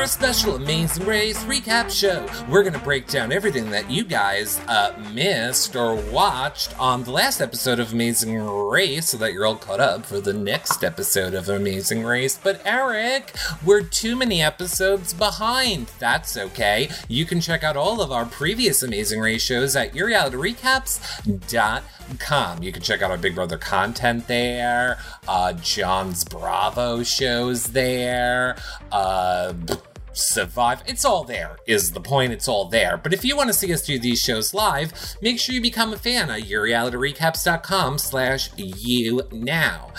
our special Amazing Race recap show. We're going to break down everything that you guys uh, missed or watched on the last episode of Amazing Race so that you're all caught up for the next episode of Amazing Race. But Eric, we're too many episodes behind. That's okay. You can check out all of our previous Amazing Race shows at yourrealityrecaps.com. You can check out our Big Brother content there, uh, John's Bravo shows there, uh, survive. It's all there, is the point. It's all there. But if you want to see us do these shows live, make sure you become a fan at yourrealityrecaps.com slash you now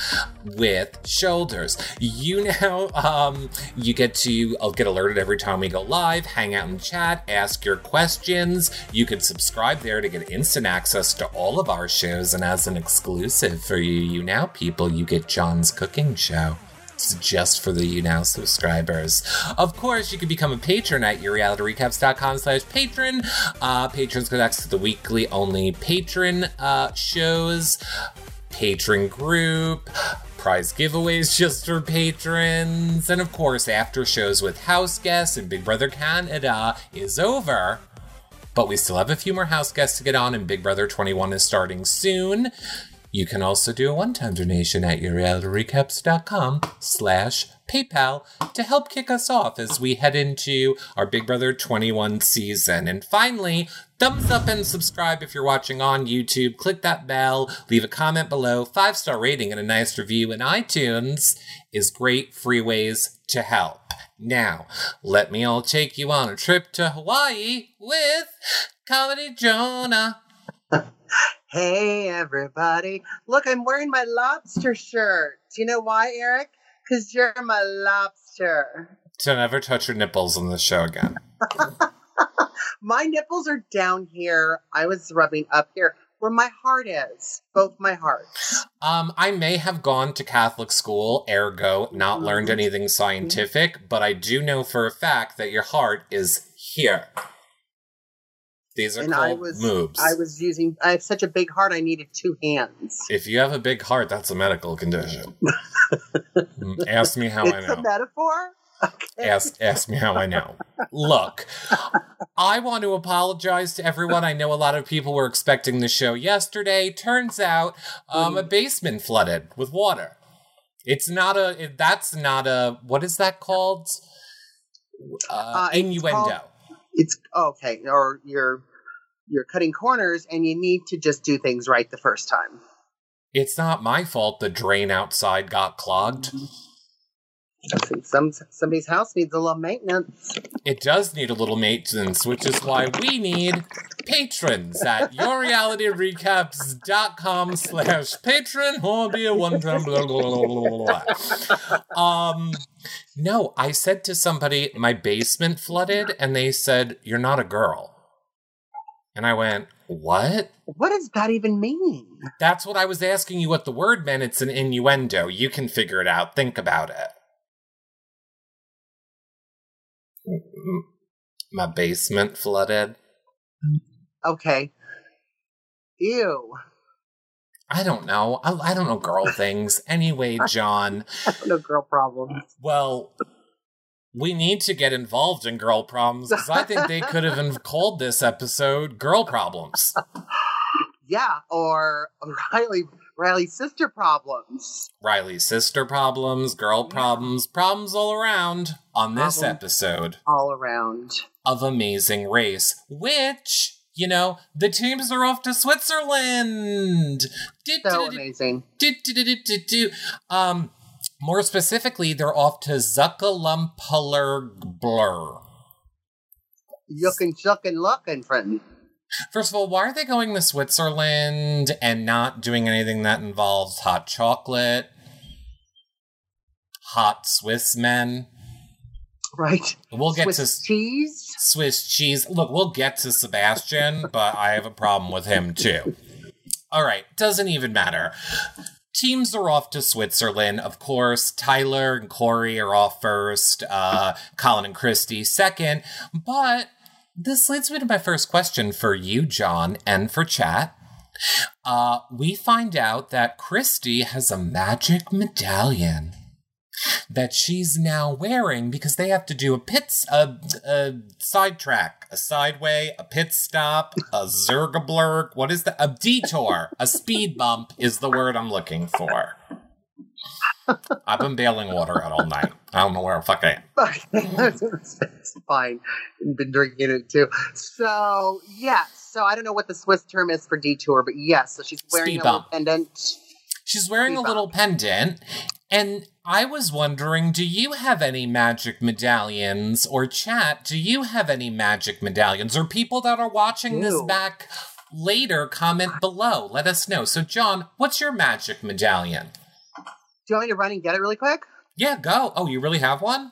with shoulders. YouNow, um, you get to I'll get alerted every time we go live, hang out in chat, ask your questions. You can subscribe there to get instant access to all of our shows. And as an exclusive for you, YouNow people, you get John's cooking show just for the YouNow subscribers. Of course, you can become a patron at yourrealityrecaps.com slash Patreon. Uh, patrons get access to the weekly only patron uh, shows, patron group, prize giveaways just for patrons, and of course, after shows with house guests and Big Brother Canada is over. But we still have a few more house guests to get on, and Big Brother 21 is starting soon. You can also do a one-time donation at yourrealityrecaps.com slash PayPal to help kick us off as we head into our Big Brother 21 season. And finally, thumbs up and subscribe if you're watching on YouTube. Click that bell, leave a comment below, five-star rating and a nice review in iTunes is great free ways to help. Now, let me all take you on a trip to Hawaii with Comedy Jonah. Hey, everybody. Look, I'm wearing my lobster shirt. Do you know why, Eric? Because you're my lobster. To never touch your nipples on the show again. my nipples are down here. I was rubbing up here where my heart is. Both my hearts. Um, I may have gone to Catholic school, ergo, not learned Mm-hmm. anything scientific, but I do know for a fact that your heart is here. These are And called I was moves. I was using I have such a big heart I needed two hands. If you have a big heart, that's a medical condition. Mm, ask me how I it's know. a metaphor? Okay. ask ask me how I know. Look, I want to apologize to everyone. I know a lot of people were expecting the show yesterday. Turns out, um, a basement flooded with water. It's not a. It, that's not a. What is that called? Uh, Uh, innuendo. It's okay, or you're you're cutting corners and you need to just do things right the first time. It's not my fault the drain outside got clogged. Some somebody's house needs a little maintenance. It does need a little maintenance, which is why we need patrons at yourrealityrecaps.com slash Patreon or be a one time blah, blah, blah, blah, blah, blah. Um, no, I said to somebody, my basement flooded, and they said, You're not a girl. And I went, What? What does that even mean? That's what I was asking you what the word meant. It's an innuendo. You can figure it out. Think about it. My basement flooded. Okay. Ew. I don't know. I, I don't know girl things. Anyway, John, No girl problems. well, we need to get involved in girl problems because I think they could have called this episode Girl Problems. Yeah, or Riley Riley's sister problems. Riley's sister problems, girl problems, problems all around on this episode all around. of Amazing Race, which, you know, the teams are off to Switzerland. So amazing. Um, more specifically, they're off to Zuckalumpuller Blur. Yuckin' shuckin' lookin', friend. First of all, why are they going to Switzerland and not doing anything that involves hot chocolate, hot Swiss men? Right. We'll get Swiss to cheese. Swiss cheese. Look, we'll get to Sebastian, but I have a problem with him too. All right, doesn't even matter. Teams are off to Switzerland, of course. Tyler and Corey are off first. Uh, Colin and Christy second. But this leads me to my first question for you, John, and for chat. Uh, we find out that Christy has a magic medallion. That she's now wearing because they have to do a pit, a, a sidetrack, a sideway, a pit stop, a zergablurg. What is that? A detour, a speed bump is the word I'm looking for. I've been bailing water out all night. I don't know where the fuck I am. it's fine. I've been drinking it too. So yes. So I don't know what the Swiss term is for detour, but yes. So she's wearing Speed a bump. little pendant. She's wearing Speed a little pendant. And I was wondering, do you have any magic medallions? Or chat, do you have any magic medallions? Or people that are watching this back later, comment below. Let us know. So, John, what's your magic medallion? Do you want me to run and get it really quick? Yeah, go. Oh, you really have one?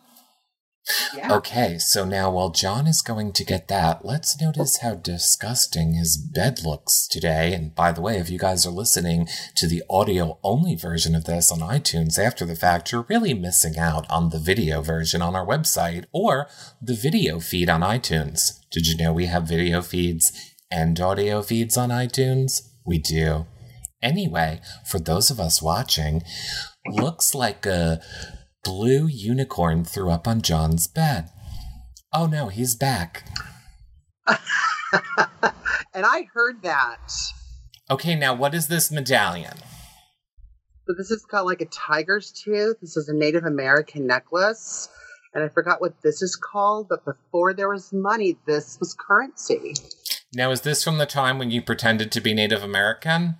Yeah. Okay, so now while John is going to get that, let's notice how disgusting his bed looks today. And by the way, if you guys are listening to the audio only version of this on iTunes after the fact, you're really missing out on the video version on our website or the video feed on iTunes. Did you know we have video feeds and audio feeds on iTunes? We do. Anyway, for those of us watching, looks like a blue unicorn threw up on John's bed. Oh no, he's back. and I heard that. Okay, now what is this medallion? So this is got like a tiger's tooth. This is a Native American necklace. And I forgot what this is called, but before there was money, this was currency. Now, is this from the time when you pretended to be Native American?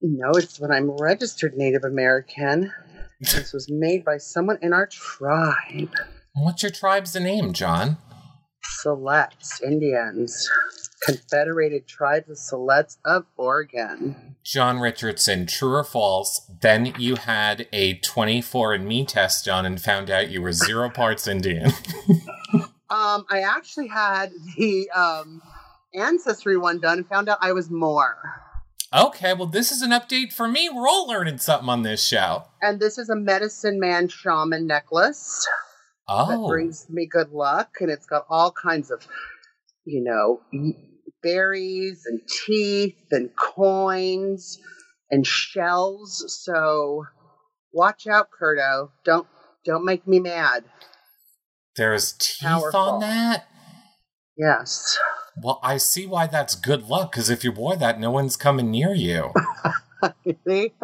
No, it's when I'm registered Native American. This was made by someone in our tribe. What's your tribe's name, John? Siletz Indians. Confederated Tribes of Siletz of Oregon. John Richardson, true or false? Then you had a 24andMe test done and found out you were zero parts Indian. Um, I actually had the um, ancestry one done and found out I was more. Okay, well, this is an update for me. We're all learning something on this show. And this is a medicine man shaman necklace Oh. that brings me good luck. And it's got all kinds of, you know, berries and teeth and coins and shells. So watch out, Curto. Don't don't make me mad. there's teeth Powerful. on that? Yes. Well, I see why that's good luck, because if you wore that, no one's coming near you. See?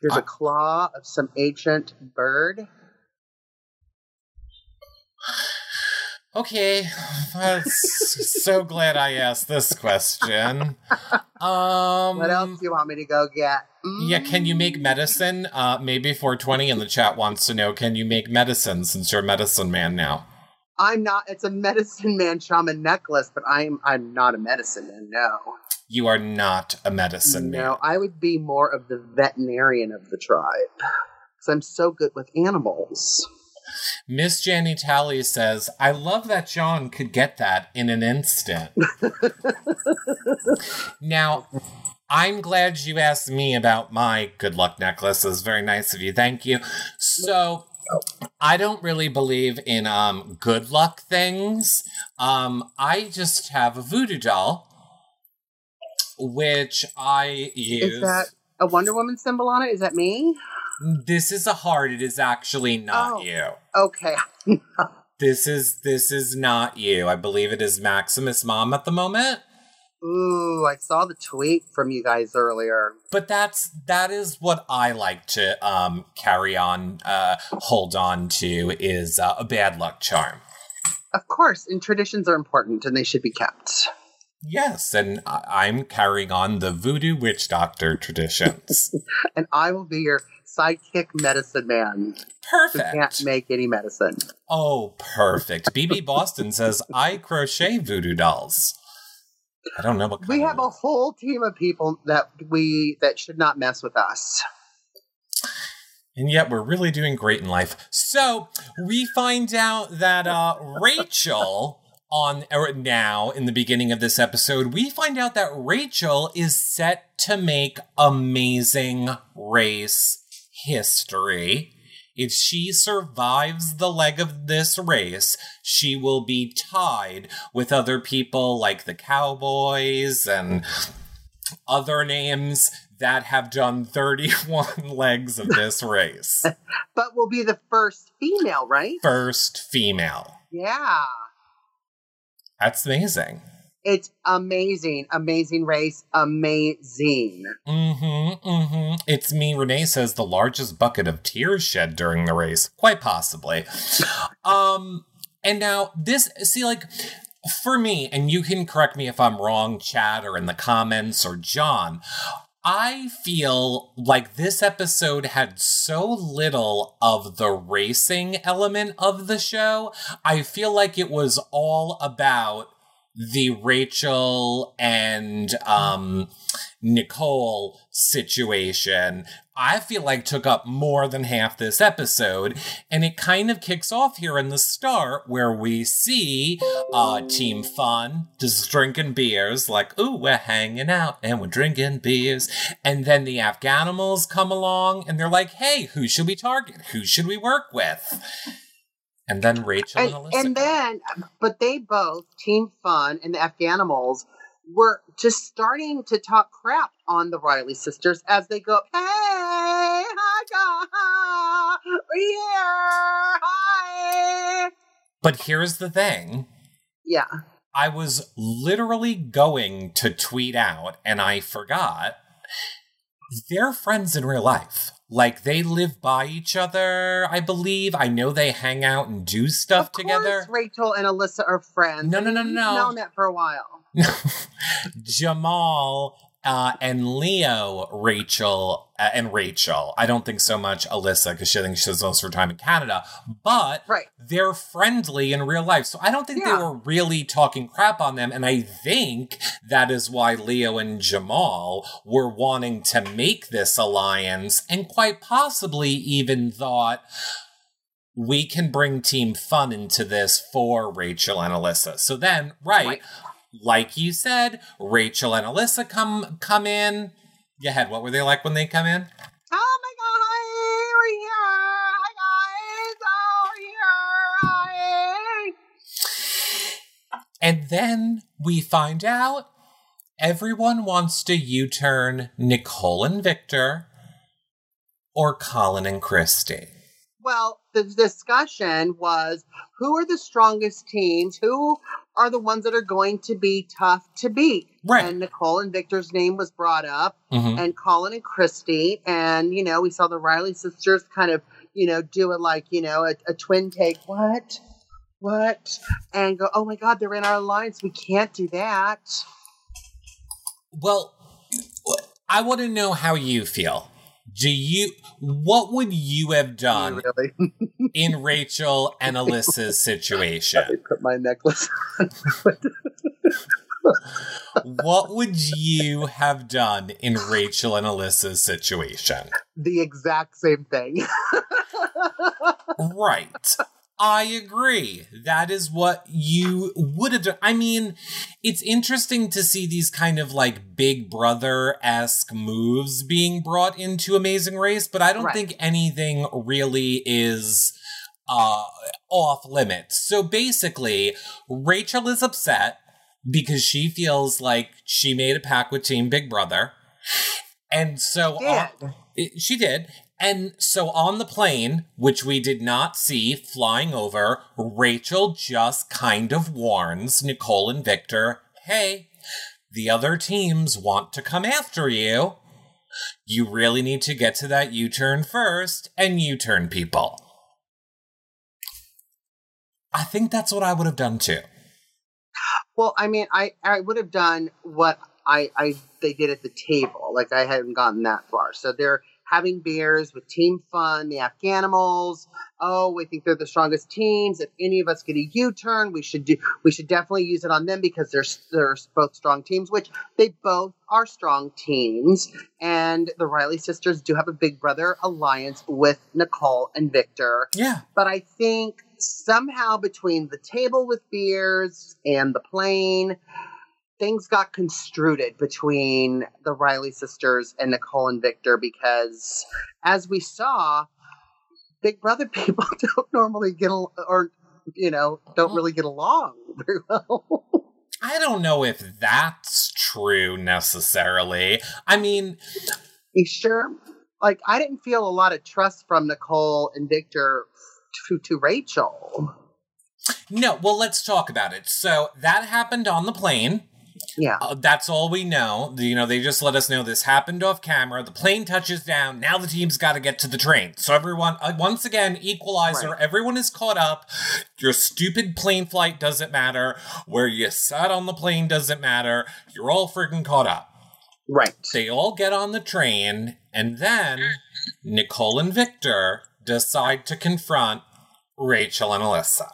Here's I- a claw of some ancient bird. Okay, I'm so glad I asked this question. Um, What else do you want me to go get? Yeah, can you make Mm. medicine? Uh, maybe 420 in the chat wants to know can you make medicine since you're a medicine man now? I'm not. It's a medicine man shaman necklace, but I'm I'm not a medicine man. No, You are not a medicine man. no. I would be more of the veterinarian of the tribe because I'm so good with animals. Miss Janny Tally says, I love that John could get that in an instant. now, I'm glad you asked me about my good luck necklace. It was very nice of you. Thank you. So, I don't really believe in um good luck things. Um, I just have a voodoo doll, which I use. Is that a Wonder Woman symbol on it? Is that me? This is a heart. It is actually not Oh. you. Okay. This is this is not you. I believe it is Maximus' mom at the moment. Ooh, I saw the tweet from you guys earlier. But that's that is what I like to um carry on, uh, hold on to is uh, a bad luck charm. Of course, and traditions are important and they should be kept. Yes, and I- I'm carrying on the voodoo witch doctor traditions. And I will be your sidekick medicine man Perfect. who can't make any medicine. Oh, perfect. BB Boston says I crochet voodoo dolls. I don't know what kind We have a whole team of people that we that should not mess with us. And yet we're really doing great in life. So we find out that uh, Rachel on or now in the beginning of this episode, we find out that Rachel is set to make amazing race history. If she survives the leg of this race, she will be tied with other people like the Cowboys and other names that have done 31 legs of this race. but will be the first female, right? First female. Yeah. That's amazing. It's amazing, amazing race, amazing. Mm-hmm, mm-hmm. It's me, Renee says the largest bucket of tears shed during the race. Quite possibly. um, and now this, see, like, for me, and you can correct me if I'm wrong, Chad, or in the comments, or John, I feel like this episode had so little of the racing element of the show. I feel like it was all about the Rachel and um, Nicole situation, I feel like took up more than half this episode. And it kind of kicks off here in the start where we see uh, Team Fun just drinking beers, like, ooh, we're hanging out and we're drinking beers. And then the Afghanimals come along and they're like, hey, who should we target? Who should we work with? And then Rachel and, and Alyssa. And then, but they both, Team Fun and the Afghanimals, were just starting to talk crap on the Riley sisters as they go, hey, hi, we're here, hi. But here's the thing. Yeah. I was literally going to tweet out and I forgot. They're friends in real life. Like they live by each other, I believe. I know they hang out and do stuff of together. Rachel and Alyssa are friends. No, no, no, no. We've known that for a while. Jamal uh, and Leo, Rachel, uh, and Rachel. I don't think so much Alyssa because she thinks she has most of her time in Canada, but right. they're friendly in real life. So I don't think yeah. they were really talking crap on them. And I think that is why Leo and Jamal were wanting to make this alliance and quite possibly even thought, we can bring team fun into this for Rachel and Alyssa. So then, right, right like you said, Rachel and Alyssa come come in. Go ahead. What were they like when they come in? Oh my god, we're here. Hi guys. Oh, we're here. Hi. And then we find out everyone wants to U-turn Nicole and Victor or Colin and Christie. Well, the discussion was who are the strongest teams? Who are the ones that are going to be tough to beat. Right. And Nicole and Victor's name was brought up, mm-hmm. and Colin and Christie. And, you know, we saw the Riley sisters kind of, you know, do it like, you know, a, a twin take. What? What? And go, oh my God, they're in our alliance. We can't do that. Well, I want to know how you feel. Do you what would you have done really? in Rachel and Alyssa's situation? I put my necklace on. what would you have done in Rachel and Alyssa's situation? The exact same thing. right. I agree. That is what you would have done. I mean, it's interesting to see these kind of like Big Brother esque moves being brought into Amazing Race, but I don't right. think anything really is uh, off limits. So basically, Rachel is upset because she feels like she made a pact with Team Big Brother. And so uh, she did. And so on the plane, which we did not see flying over, Rachel just kind of warns Nicole and Victor hey, the other teams want to come after you. You really need to get to that U turn first and U turn people. I think that's what I would have done too. Well, I mean, I, I would have done what I, I they did at the table. Like I hadn't gotten that far. So they're having beers with Team Fun, the Afghanimals. Oh, we think they're the strongest teams. If any of us get a U-turn, we should do. We should definitely use it on them because they're they're both strong teams. Which they both are strong teams. And the Riley sisters do have a Big Brother alliance with Nicole and Victor. Yeah, but I think somehow between the table with beers and the plane things got construed between the Riley sisters and Nicole and Victor because, as we saw, Big Brother people don't normally get al- or you know don't really get along very well. I don't know if that's true necessarily. I mean, You sure? Like, I didn't feel a lot of trust from Nicole and Victor to, to Rachel. No, well, let's talk about it. So that happened on the plane. Yeah. Uh, that's all we know. You know, they just let us know this happened off camera. The plane touches down. Now the team's got to get to the train. So everyone, uh, once again, equalizer. Right. Everyone is caught up. Your stupid plane flight doesn't matter. Where you sat on the plane doesn't matter. You're all freaking caught up. Right. They all get on the train, and then Nicole and Victor decide to confront Rachel and Alyssa.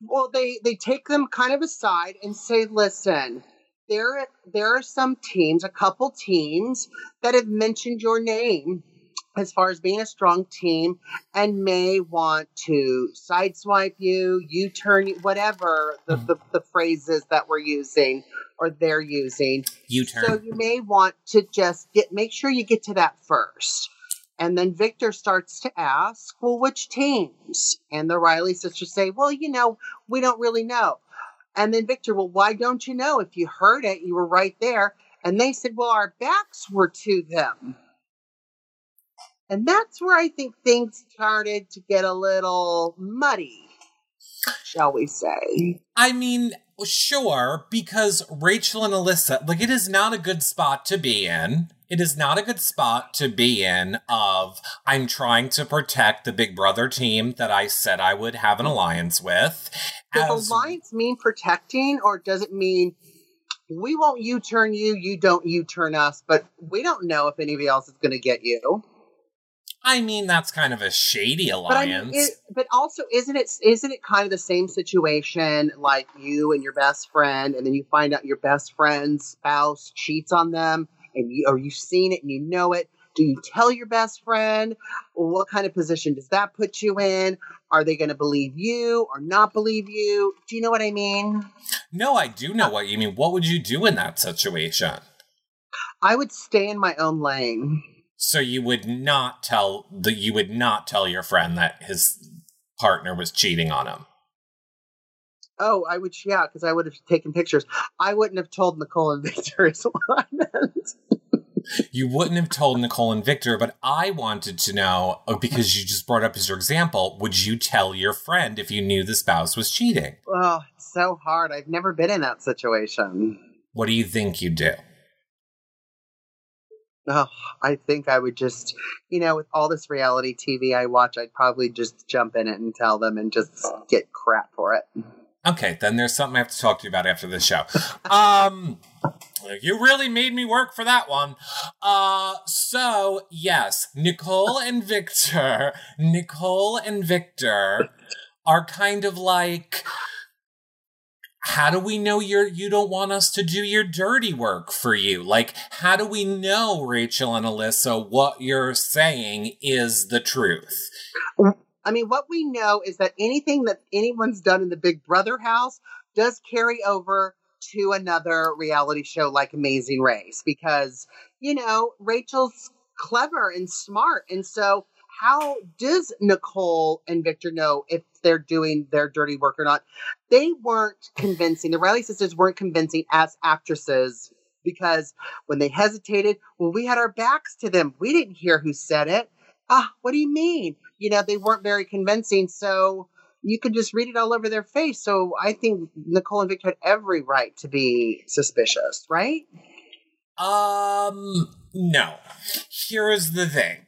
Well, they they take them kind of aside and say, "Listen, there there are some teams, a couple teams that have mentioned your name as far as being a strong team and may want to sideswipe you, you turn whatever the, Mhm. the, the phrases that we're using or they're using. You So you may want to just get make sure you get to that first. And then Victor starts to ask, well, which teams? And the Riley sisters say, well, you know, we don't really know. And then Victor, well, why don't you know? If you heard it, you were right there. And they said, well, our backs were to them. And that's where I think things started to get a little muddy, shall we say. I mean, sure, because Rachel and Alyssa, like, it is not a good spot to be in. It is not a good spot to be in of I'm trying to protect the Big Brother team that I said I would have an alliance with. Does alliance mean protecting, or does it mean we won't U turn you, you don't U turn us, but we don't know if anybody else is going to get you? I mean, that's kind of a shady But I mean, alliance. it, but also, isn't it isn't it kind of the same situation like you and your best friend, and then you find out your best friend's spouse cheats on them, and you or you've seen it and you know it. Do you tell your best friend? What kind of position does that put you in? Are they going to believe you or not believe you? Do you know what I mean? no, I do know uh what you mean. What would you do in that situation? I would stay in my own lane. So you would not tell the you would not tell your friend that his partner was cheating on him. Oh, I would, yeah, because I would have taken pictures. I wouldn't have told Nicole and Victor is what I meant. You wouldn't have told Nicole and Victor, but I wanted to know oh, because you just brought up as your example. Would you tell your friend if you knew the spouse was cheating? Oh, it's so hard. I've never been in that situation. What do you think you'd do? Oh, I think I would just, you know, with all this reality TV I watch, I'd probably just jump in it and tell them and just get crap for it. Okay, then there's something I have to talk to you about after the show. Um, you really made me work for that one. Uh, so yes, Nicole and Victor, Nicole and Victor are kind of like, how do we know you're you don't want us to do your dirty work for you? Like, how do we know, Rachel and Alyssa, what you're saying is the truth? I mean, what we know is that anything that anyone's done in the Big Brother house does carry over to another reality show like Amazing Race because, you know, Rachel's clever and smart. And so, how does Nicole and Victor know if they're doing their dirty work or not? They weren't convincing, the Riley sisters weren't convincing as actresses because when they hesitated, well, we had our backs to them. We didn't hear who said it. Ah, what do you mean? You know, they weren't very convincing. So you could just read it all over their face. So I think Nicole and Victor had every right to be suspicious, right? Um, no. Here's the thing.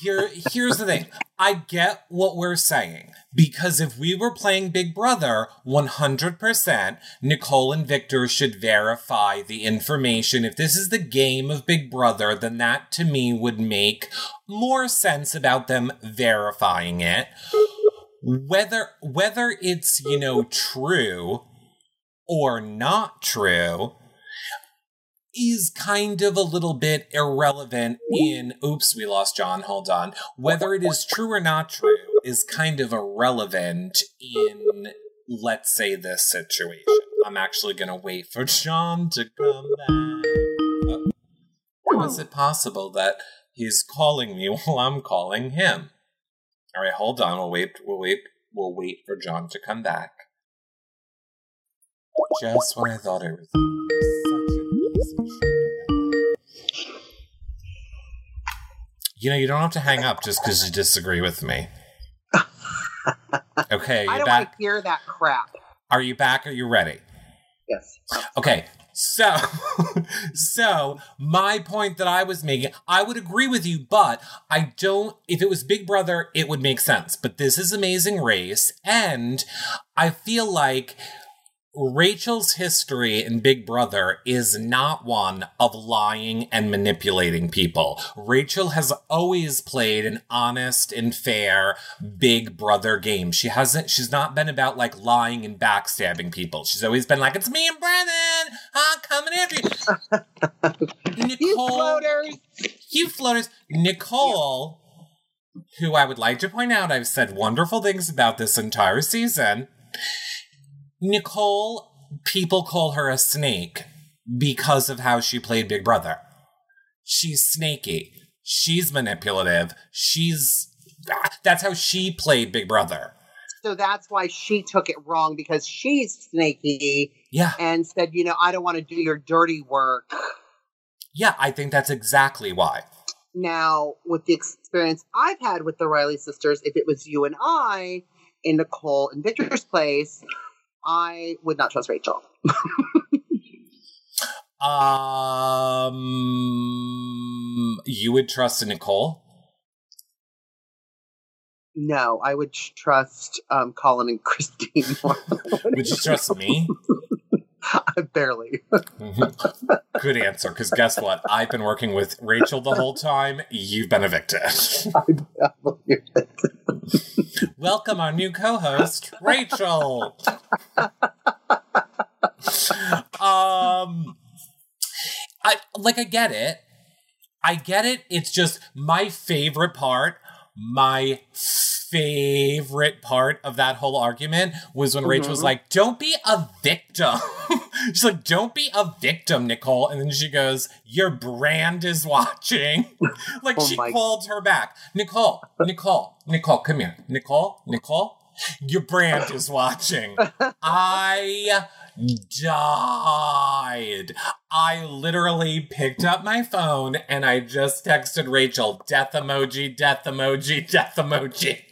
Here, here's the thing. I get what we're saying because if we were playing Big Brother, 100%, Nicole and Victor should verify the information. If this is the game of Big Brother, then that to me would make more sense about them verifying it. Whether whether it's, you know, true or not true is kind of a little bit irrelevant in oops we lost john hold on. Whether it is true or not true is kind of irrelevant in let's say this situation. I'm actually gonna wait for john to come back. How is it possible that he's calling me while i'm calling him? All right hold on. We'll wait we'll wait we'll wait for john to come back. Just when i thought it You know, you don't have to hang up just because you disagree with me. Okay, I you don't back? want to hear that crap. Are you back? Are you ready? Yes. Okay, so so my point that I was making, I would agree with you, but I don't if it was Big Brother, it would make sense. But this is Amazing Race, and I feel like Rachel's history in Big Brother is not one of lying and manipulating people. Rachel has always played an honest and fair Big Brother game. She hasn't, she's not been about like lying and backstabbing people. She's always been like, it's me and Brendon. I'm coming after you. You floaters. you floaters. Nicole, who I would like to point out, I've said wonderful things about this entire season. Nicole, people call her a snake because of how she played Big Brother. She's snaky. She's manipulative. She's. Ah, that's how she played Big Brother. So that's why she took it wrong because she's snaky Yeah. and said, you know, I don't want to do your dirty work. Yeah, I think that's exactly why. Now, with the experience I've had with the Riley sisters, if it was you and I in Nicole and Victor's place, I would not trust Rachel. Um, you would trust Nicole? No, I would trust um, Colin and Christine. Would you trust me? Barely. Mhm. Good answer, because guess what? I've been working with Rachel the whole time. You've been evicted. Welcome our new co-host, Rachel. um I like I get it. I get it. It's just my favorite part, my favorite part of that whole argument was when Rachel was like, "Don't be a victim." She's like, "Don't be a victim, Nicole." And then she goes, "Your brand is watching." like Oh she my- called her back. Nicole, Nicole, Nicole, come here. Nicole, Nicole, your brand is watching. I died. I literally picked up my phone and I just texted Rachel, death emoji, death emoji, death emoji.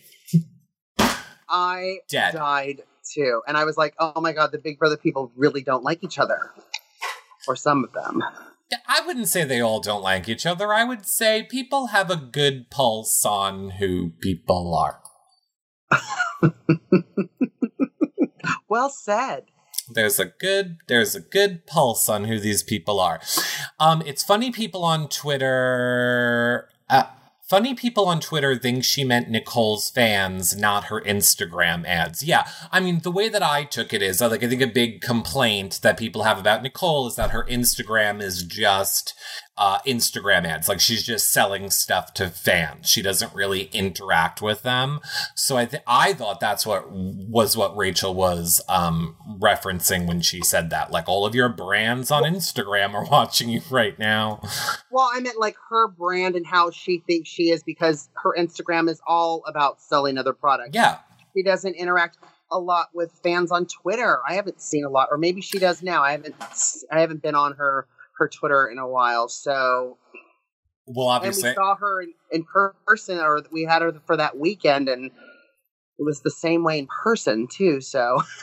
I Dead. died too. And I was like, oh my God, the Big Brother people really don't like each other. Or some of them. I wouldn't say they all don't like each other. I would say people have a good pulse on who people are. Well said. There's a good there's a good pulse on who these people are. Um, it's funny people on Twitter. Uh, funny people on Twitter think she meant Nicole's fans, not her Instagram ads. Yeah, I mean the way that I took it is uh, like I think a big complaint that people have about Nicole is that her Instagram is just uh, Instagram ads. Like she's just selling stuff to fans. She doesn't really interact with them. So I th- I thought that's what was what Rachel was um, referencing when she said that. Like all of your brands on Instagram are watching you right now. Well, I meant like her brand and how she thinks she is because her Instagram is all about selling other products. Yeah. She doesn't interact a lot with fans on Twitter. I haven't seen a lot, or maybe she does now. I haven't. I haven't been on her her Twitter in a while. So, Well, and we saw her in, in person, or we had her for that weekend, and it was the same way in person too. So,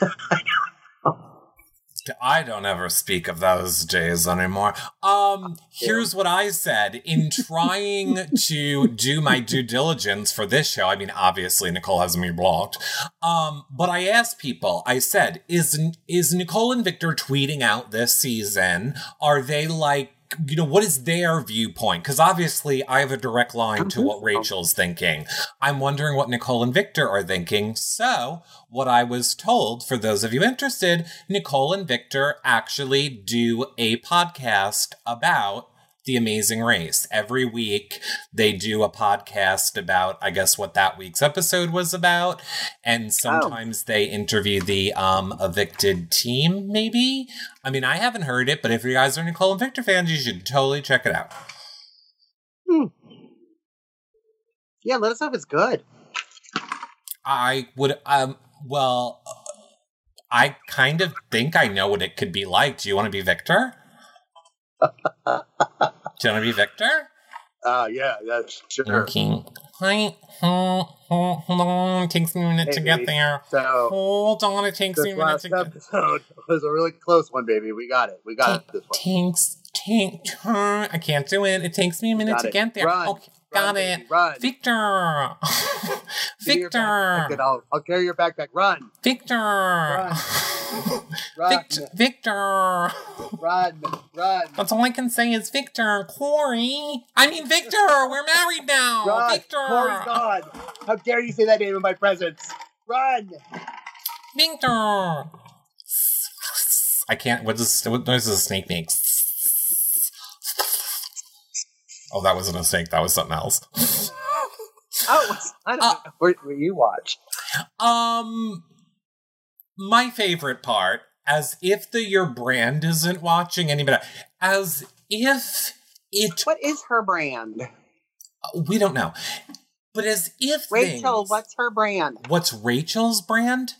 I don't ever speak of those days anymore. Um, here's what I said in trying to do my due diligence for this show. I mean, obviously Nicole has me blocked. Um, but I asked people. I said, "Is is Nicole and Victor tweeting out this season? Are they like?" You know, what is their viewpoint? Because obviously, I have a direct line to what mm-hmm. Rachel's thinking. I'm wondering what Nicole and Victor are thinking. So, what I was told, for those of you interested, Nicole and Victor actually do a podcast about the amazing race. Every week, they do a podcast about, I guess, what that week's episode was about. And sometimes they interview the um, evicted team, maybe. I mean, I haven't heard it, but if you guys are Nicole and Victor fans, you should totally check it out. hmm. yeah, let us know if it's good. I would, um, well, I kind of think I know what it could be like. Do you want to be Victor? Do you want to be Victor? Uh, yeah, that's sure. Okay. Hi. Hold hold on. It takes me a minute to Hey, get there. So Hold on. It takes me a minute to get episode was a really close one, baby. We got it. We got it this one. Takes take turn. I can't do it. It takes me a minute Got to it. get there. Run. Okay, got Run, it. Run. Victor. Give me your backpack Victor. I'll, I'll carry your backpack. Run. Victor. Run. Victor. Victor. Run. Run. That's all I can say is Victor. Corey. I mean Victor. We're married now. Run. Victor. Corey's gone. How dare you say that name in my presence? Run. Victor. I can't. What does what noise does a snake make? Oh, that wasn't a snake. That was something else. Oh, I don't Uh, know where, where you watch. Um, my favorite part, as if the your brand isn't watching anybody, as if it What is her brand? we don't know, but as if Rachel, things- what's her brand? what's Rachel's brand?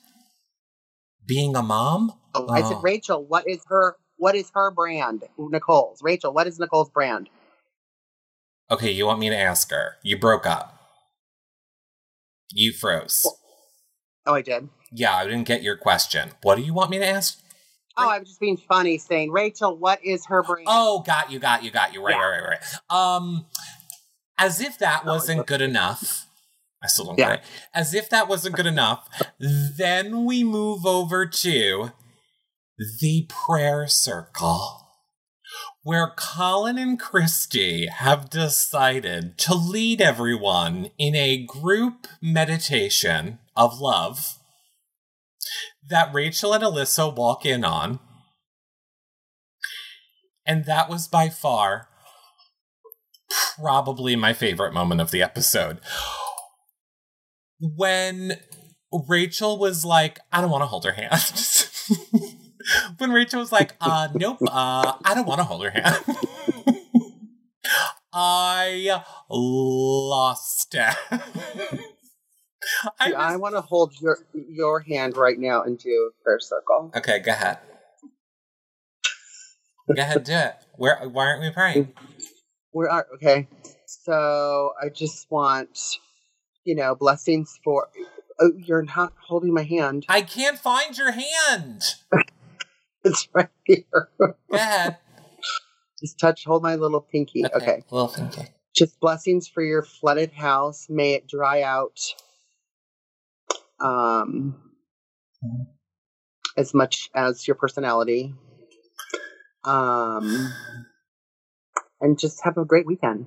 Being a mom. Oh, I said Oh. Rachel, what is her what is her brand? Nicole's. Rachel, what is Nicole's brand? Okay, you want me to ask her? You broke up. You froze. Oh, I did. Yeah, I didn't get your question. What do you want me to ask? Oh, I was just being funny saying, Rachel, what is her brain? Oh, got you, got you, got you. Right, Yeah. right, right, right. Um, as if that wasn't good enough. I still don't Yeah. get it. As if that wasn't good enough, then we move over to the prayer circle, where Colin and Christy have decided to lead everyone in a group meditation of love that Rachel and Alyssa walk in on. And that was by far probably my favorite moment of the episode. When Rachel was like, I don't want to hold her hand. when Rachel was like, uh, nope, uh, I don't want to hold her hand. I lost it. I See, I want to hold your your hand right now and do a prayer circle. okay, go ahead. Go ahead, do it. Where? Why aren't we praying? We are okay. So I just want, you know, blessings for. Oh, you're not holding my hand. I can't find your hand. It's right here. Go ahead. just touch, hold my little pinky. Okay. Little thinking. Just blessings for your flooded house. May it dry out. Um, as much as your personality. Um, and just have a great weekend.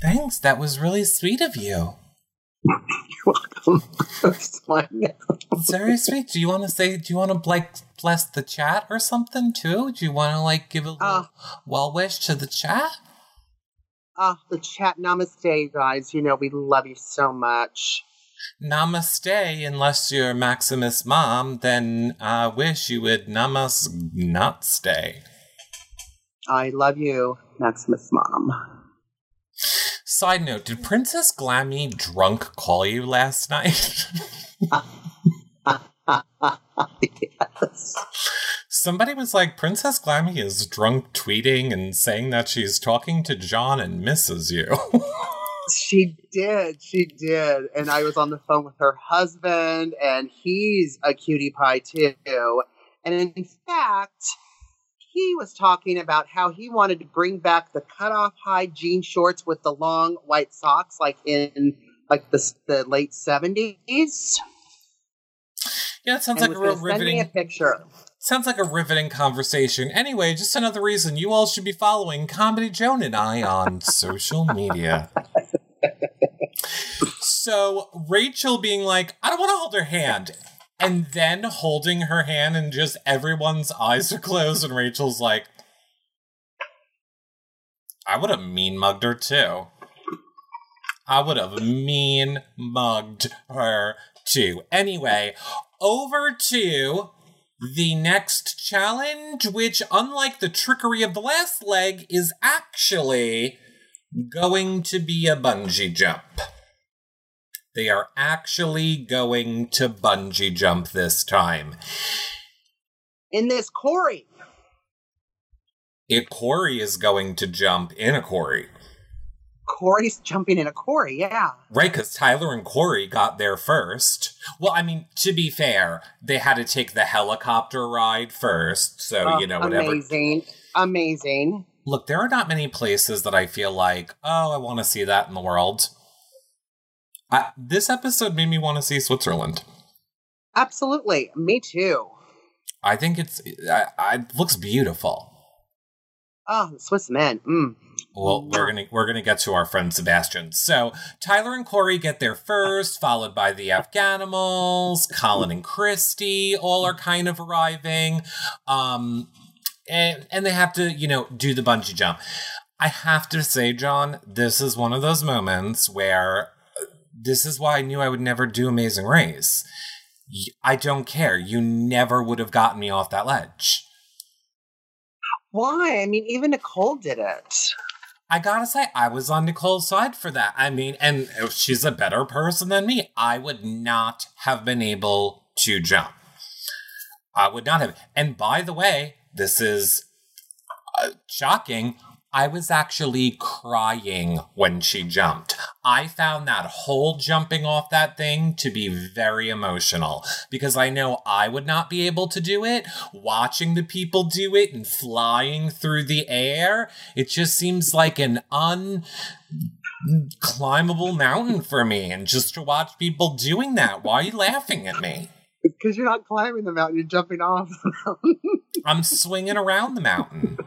Thanks. That was really sweet of you. Welcome. It's fine. It's very sweet. Do you want to say? Do you want to like bless the chat or something too? Do you want to like give a little Uh. well wish to the chat? Ah, the chat. Namaste, guys. You know we love you so much. Namaste. Unless you're Maximus' mom, then I wish you would namas not stay. I love you, Maximus' mom. Side note: Did Princess Glammy drunk call you last night? yes. Somebody was like, Princess Glammy is drunk tweeting and saying that she's talking to John and misses you. She did. She did. And I was on the phone with her husband, and he's a cutie pie too. And in fact, he was talking about how he wanted to bring back the cutoff high jean shorts with the long white socks, like in like the the late seventies. yeah, it sounds And like a real me a riveting. picture. Sounds like a riveting conversation. Anyway, just another reason you all should be following Comedy John and I on social media. so Rachel being like, I don't want to hold her hand. And then holding her hand and just everyone's eyes are closed, and Rachel's like, I would have mean mugged her too. I would have mean mugged her too. Anyway, over to the next challenge, which, unlike the trickery of the last leg, is actually going to be a bungee jump. They are actually going to bungee jump this time. In this Corey, It Corey is going to jump in a Corey. Corey's jumping in a Corey, yeah. Right, because Tyler and Corey got there first. Well, I mean, to be fair, they had to take the helicopter ride first. So, Oh, you know, whatever. Amazing. Amazing. Look, there are not many places that I feel like, oh, I want to see that in the world. I, this episode made me want to see Switzerland. Absolutely. Me too. I think it's, I, I, it looks beautiful. Oh, Swiss men. Mm. Well, we're gonna we're gonna get to our friend Sebastian. So Tyler and Korey get there first, followed by the Afghanimals. Colin and Christie all are kind of arriving, um, and and they have to you know do the bungee jump. I have to say, John, this is one of those moments where this is why I knew I would never do Amazing Race. I don't care. You never would have gotten me off that ledge. Why? I mean, even Nicole did it. I gotta say, I was on Nicole's side for that. I mean, and if she's a better person than me, I would not have been able to jump. I would not have. And by the way, this is uh, shocking. I was actually crying when she jumped. I found that whole jumping off that thing to be very emotional because I know I would not be able to do it. Watching the people do it and flying through the air, it just seems like an unclimbable mountain for me. And just to watch people doing that, why are you laughing at me? Because you're not climbing the mountain, you're jumping off the mountain. I'm swinging around the mountain.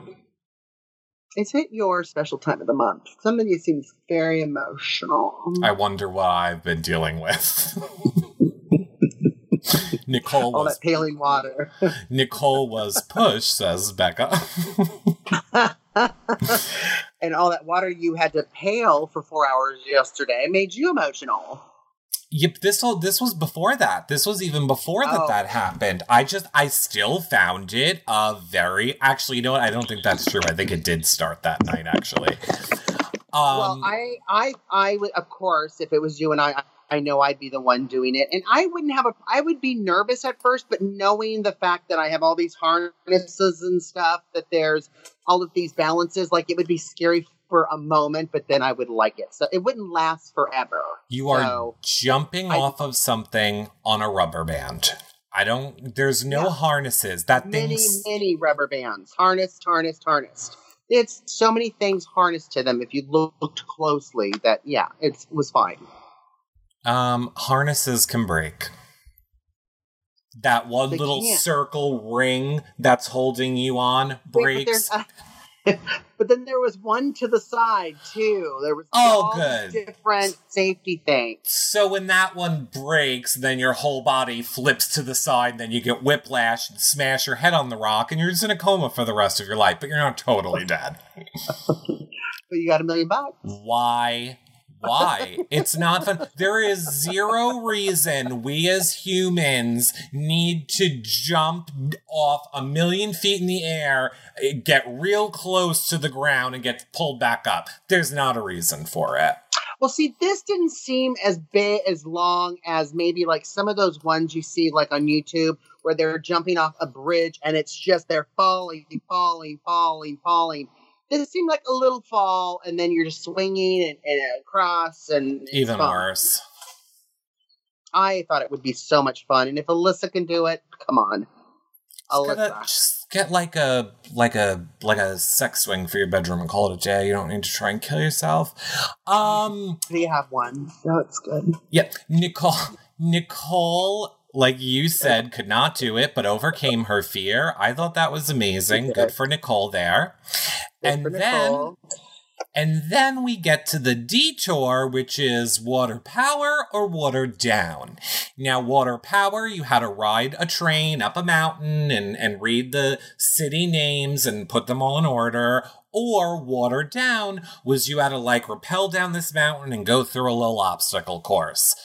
Is it your special time of the month? Some of you seems very emotional. I wonder what I've been dealing with. Nicole All was that paling water. Nicole was pushed, says Becca. and all that water you had to pail for four hours yesterday made you emotional. Yep, this all this was before that. This was even before that Oh. that happened. I just I still found it a very actually, you know what? I don't think that's true. I think it did start that night actually. Um well, I, I, I would, of course, if it was you and I, I know I'd be the one doing it, and I wouldn't have a. I would be nervous at first, but knowing the fact that I have all these harnesses and stuff, that there's all of these balances, like it would be scary for a moment, but then I would like it. So it wouldn't last forever. you are so- jumping I- off of something on a rubber band. I don't there's no Yeah. harnesses. That Many, thing's many rubber bands, harnessed, harnessed, harnessed. It's so many things harnessed to them. If you looked closely, that yeah, it was fine. Um, harnesses can break. That one They little can't. circle ring that's holding you on Wait, breaks. But, there's, uh, but then there was one to the side too. There was Oh, all good. different safety things. so when that one breaks, then your whole body flips to the side, then you get whiplash and smash your head on the rock, and you're just in a coma for the rest of your life, but you're not totally dead. But you got a million bucks. Why? Why? It's not fun. There is zero reason we as humans need to jump off a million feet in the air, get real close to the ground, and get pulled back up. There's not a reason for it. Well, see, this didn't seem as big as long as maybe like some of those ones you see like on YouTube where they're jumping off a bridge and it's just they're falling, falling, falling, falling. This seemed like a little fall, and then you're just swinging and, and across, and Even fun. worse. I thought it would be so much fun, and if Elissa can do it, come on, Elissa. just get like a like a like a sex swing for your bedroom and call it a day. You don't need to try and kill yourself. Um Do you have one? No, it's good. Yeah, Nicole. Nicole, like you said, could not do it, but overcame her fear. I thought that was amazing. Good for Nicole there. Good and then, and then we get to the detour, which is water power or water down. Now, water power, you had to ride a train up a mountain and and read the city names and put them all in order. Or water down was you had to like rappel down this mountain and go through a little obstacle course.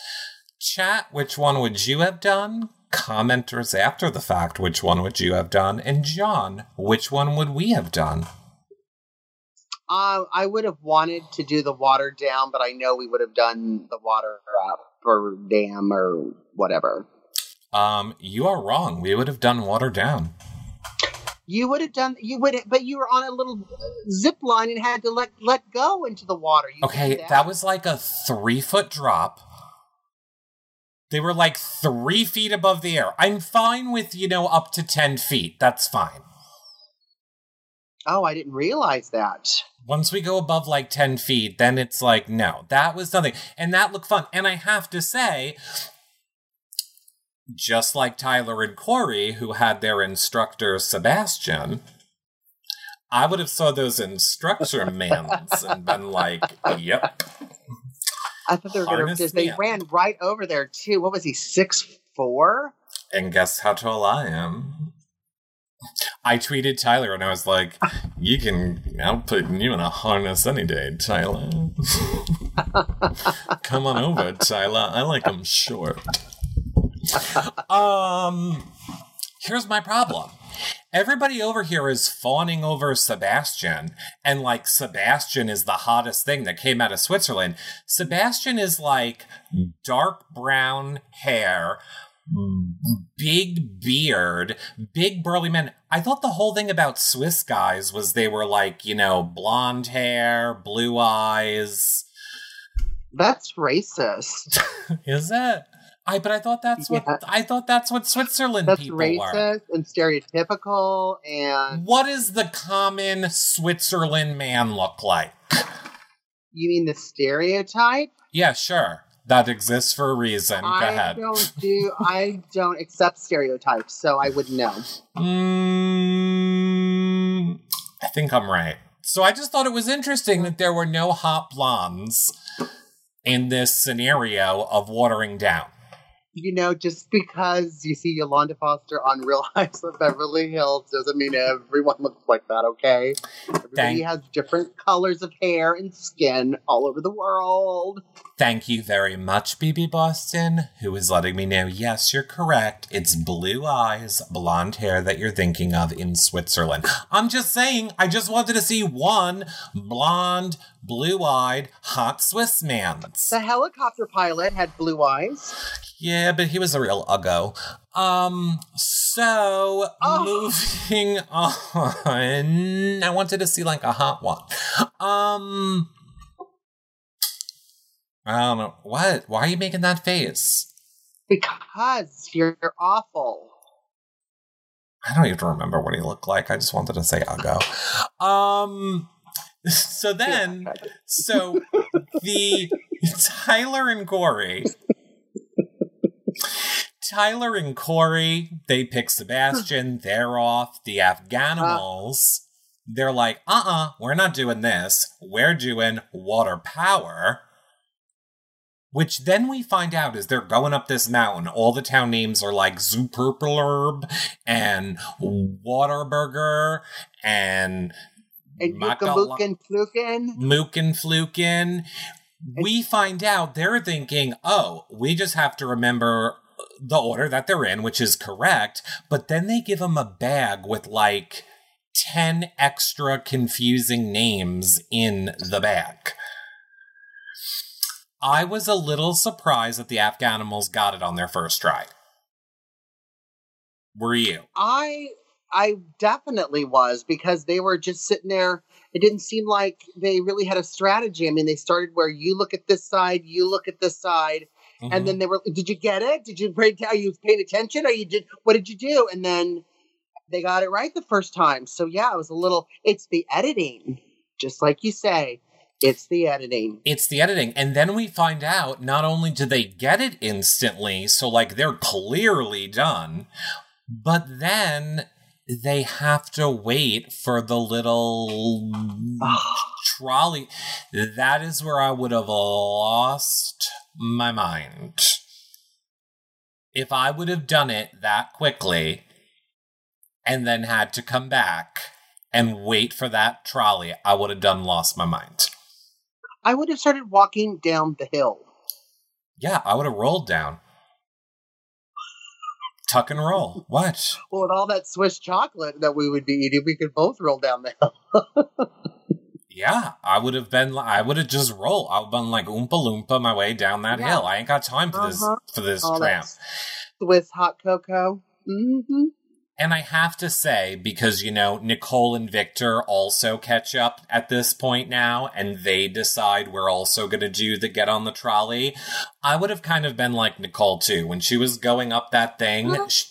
Chat, which one would you have done? Commenters after the fact, which one would you have done? And John, which one would we have done? Uh, I would have wanted to do the water down, but I know we would have done the water up or dam or whatever. Um, you are wrong. We would have done water down. You would have done. You would, but you were on a little zip line and had to let let go into the water. You Okay, that was like a three foot drop. They were like three feet above the air. I'm fine with, you know, up to 10 feet. That's fine. Oh, I didn't realize that. Once we go above like 10 feet, then it's like, no, that was nothing. And that looked fun. And I have to say, just like Tyler and Korey, who had their instructor Sebastian, I would have saw those instructor mans and been like, yep. I thought they were going to. They ran right over there too. What was he? Six four. And guess how tall I am? I tweeted Tyler and I was like, you can, I'll put you in a harness any day, Tyler. Come on over, Tyler. I like them short. Um, here's my problem. Everybody over here is fawning over Sebastian, and like Sebastian is the hottest thing that came out of Switzerland. Sebastian is like dark brown hair, big beard, big burly men. I thought the whole thing about Swiss guys was they were like, you know, blonde hair, blue eyes. That's racist. Is it? I but I thought that's what Yeah. I thought that's what Switzerland That's people racist were. and stereotypical. And What does the common Switzerland man look like? you mean the stereotype? Yeah, sure. That exists for a reason. Go I ahead. don't do. I don't accept stereotypes, so I wouldn't know. Mm, I think I'm right. So I just thought it was interesting that there were no hot blondes in this scenario of watering down. You know, just because you see Yolanda Foster on Real Housewives of Beverly Hills doesn't mean everyone looks like that. Okay, everybody Thank- has different colors of hair and skin all over the world. Thank you very much, BB Boston, who is letting me know yes, you're correct. It's blue eyes, blonde hair that you're thinking of in Switzerland. I'm just saying, I just wanted to see one blonde, blue eyed, hot Swiss man. The helicopter pilot had blue eyes. Yeah, but he was a real uggo. Um, so Oh. moving on, I wanted to see like a hot one. Um, I don't know what. Why are you making that face? Because you're awful. I don't even remember what he looked like. I just wanted to say uggo. Um, so then, so the Tyler and Korey. Tyler and Korey, they pick Sebastian. They're off. The Afghanimals, they're like, uh uh-uh, uh, we're not doing this. We're doing water power. Which then we find out is they're going up this mountain. All the town names are like Superblurb and Waterburger and And Yuka Flukin. Mookin Flukin. We find out they're thinking, oh, we just have to remember uh, the order that they're in, which is correct. But then they give them a bag with like 10 extra confusing names in the bag. I was a little surprised that the Afghanimals got it on their first try. Were you? I I definitely was because they were just sitting there. It didn't seem like they really had a strategy. I mean, they started where you look at this side, you look at this side, Mhm. and then they were. Did you get it? Did you pay? Are you paying attention? Or you did? What did you do? And then they got it right the first time. So yeah, it was a little. It's the editing, just like you say. It's the editing. it's the editing. And then we find out not only do they get it instantly, so like they're clearly done, but then they have to wait for the little ah. trolley. That is where I would have lost my mind. If I would have done it that quickly and then had to come back and wait for that trolley, I would have done lost my mind. I would have started walking down the hill. Yeah, I would have rolled down. Tuck and roll. What? Well, with all that Swiss chocolate that we would be eating, we could both roll down the hill. Yeah, I would have been. I would have just rolled. I would have been like oompa loompa my way down that Yeah. hill. I ain't got time for this Uh-huh. for this all tramp. Swiss hot cocoa. hmm And I have to say, because, you know, Nicole and Victor also catch up at this point now, and they decide we're also going to do the get on the trolley. I would have kind of been like Nicole too. When she was going up that thing, she,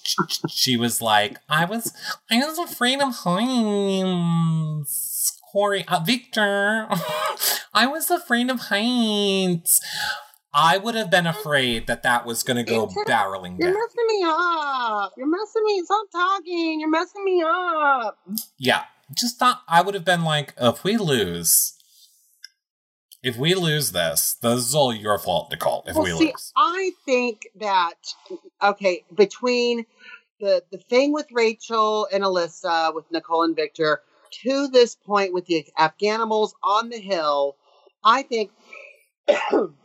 she was like, I was, I was afraid of heights. Korey, uh, Victor, I was afraid of heights. I would have been afraid that that was going to go barreling You're down. messing me up. You're messing me. Stop talking. You're messing me up. Yeah, just thought I would have been like, if we lose, if we lose this, this is all your fault, Nicole. If well, we see, lose, I think that okay, between the the thing with Rachel and Elissa, with Nicole and Victor, to this point with the Afghanimals on the hill, I think